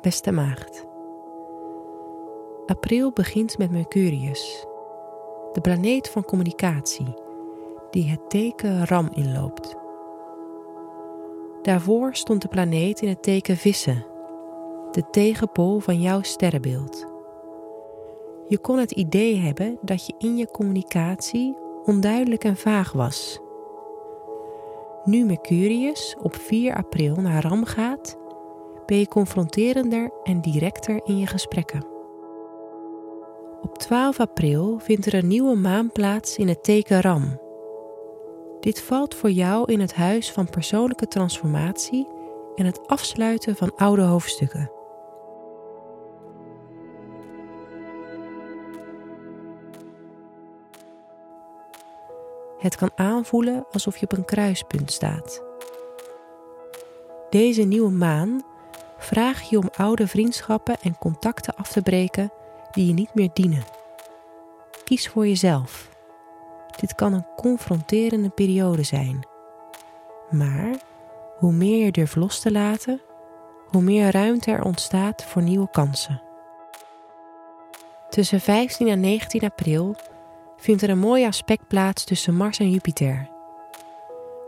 beste maagd. April begint met Mercurius, de planeet van communicatie, die het teken Ram inloopt. Daarvoor stond de planeet in het teken Vissen, de tegenpool van jouw sterrenbeeld. Je kon het idee hebben dat je in je communicatie onduidelijk en vaag was. Nu Mercurius op 4 april naar Ram gaat, ben je confronterender en directer in je gesprekken. Op 12 april vindt er een nieuwe maan plaats in het teken Ram. Dit valt voor jou in het huis van persoonlijke transformatie en het afsluiten van oude hoofdstukken. Het kan aanvoelen alsof je op een kruispunt staat. Deze nieuwe maan vraagt je om oude vriendschappen en contacten af te breken die je niet meer dienen. Kies voor jezelf. Dit kan een confronterende periode zijn. Maar hoe meer je durft los te laten, hoe meer ruimte er ontstaat voor nieuwe kansen. Tussen 15 en 19 april vindt er een mooi aspect plaats tussen Mars en Jupiter.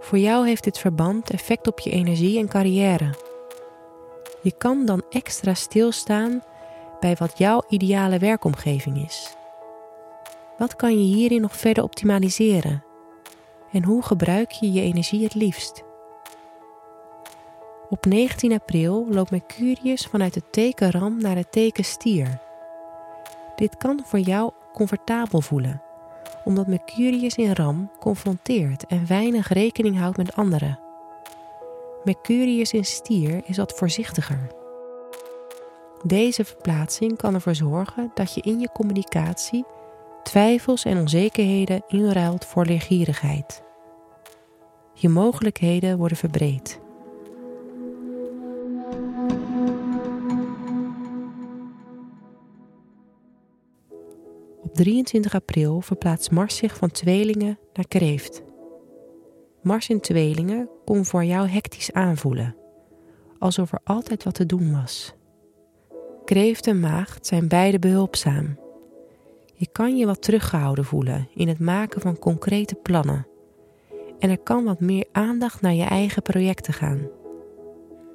Voor jou heeft dit verband effect op je energie en carrière. Je kan dan extra stilstaan bij wat jouw ideale werkomgeving is. Wat kan je hierin nog verder optimaliseren? En hoe gebruik je je energie het liefst? Op 19 april loopt Mercurius vanuit het teken Ram naar het teken Stier. Dit kan voor jou comfortabel voelen omdat Mercurius in Ram confronteert en weinig rekening houdt met anderen. Mercurius in Stier is wat voorzichtiger. Deze verplaatsing kan ervoor zorgen dat je in je communicatie twijfels en onzekerheden inruilt voor leergierigheid. Je mogelijkheden worden verbreed. 23 april verplaatst Mars zich van tweelingen naar kreeft. Mars in tweelingen kon voor jou hectisch aanvoelen, alsof er altijd wat te doen was. Kreeft en maagd zijn beide behulpzaam. Je kan je wat teruggehouden voelen in het maken van concrete plannen. En er kan wat meer aandacht naar je eigen projecten gaan.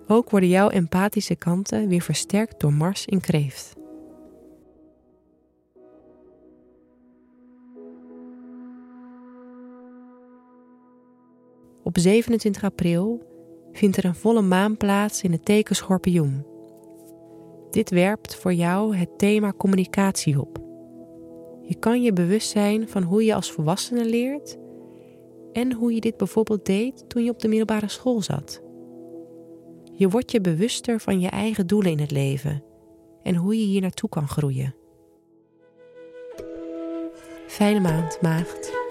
Ook worden jouw empathische kanten weer versterkt door Mars in kreeft. Op 27 april vindt er een volle maan plaats in het teken schorpioen. Dit werpt voor jou het thema communicatie op. Je kan je bewust zijn van hoe je als volwassene leert en hoe je dit bijvoorbeeld deed toen je op de middelbare school zat. Je wordt je bewuster van je eigen doelen in het leven en hoe je hier naartoe kan groeien. Fijne maand, maagd.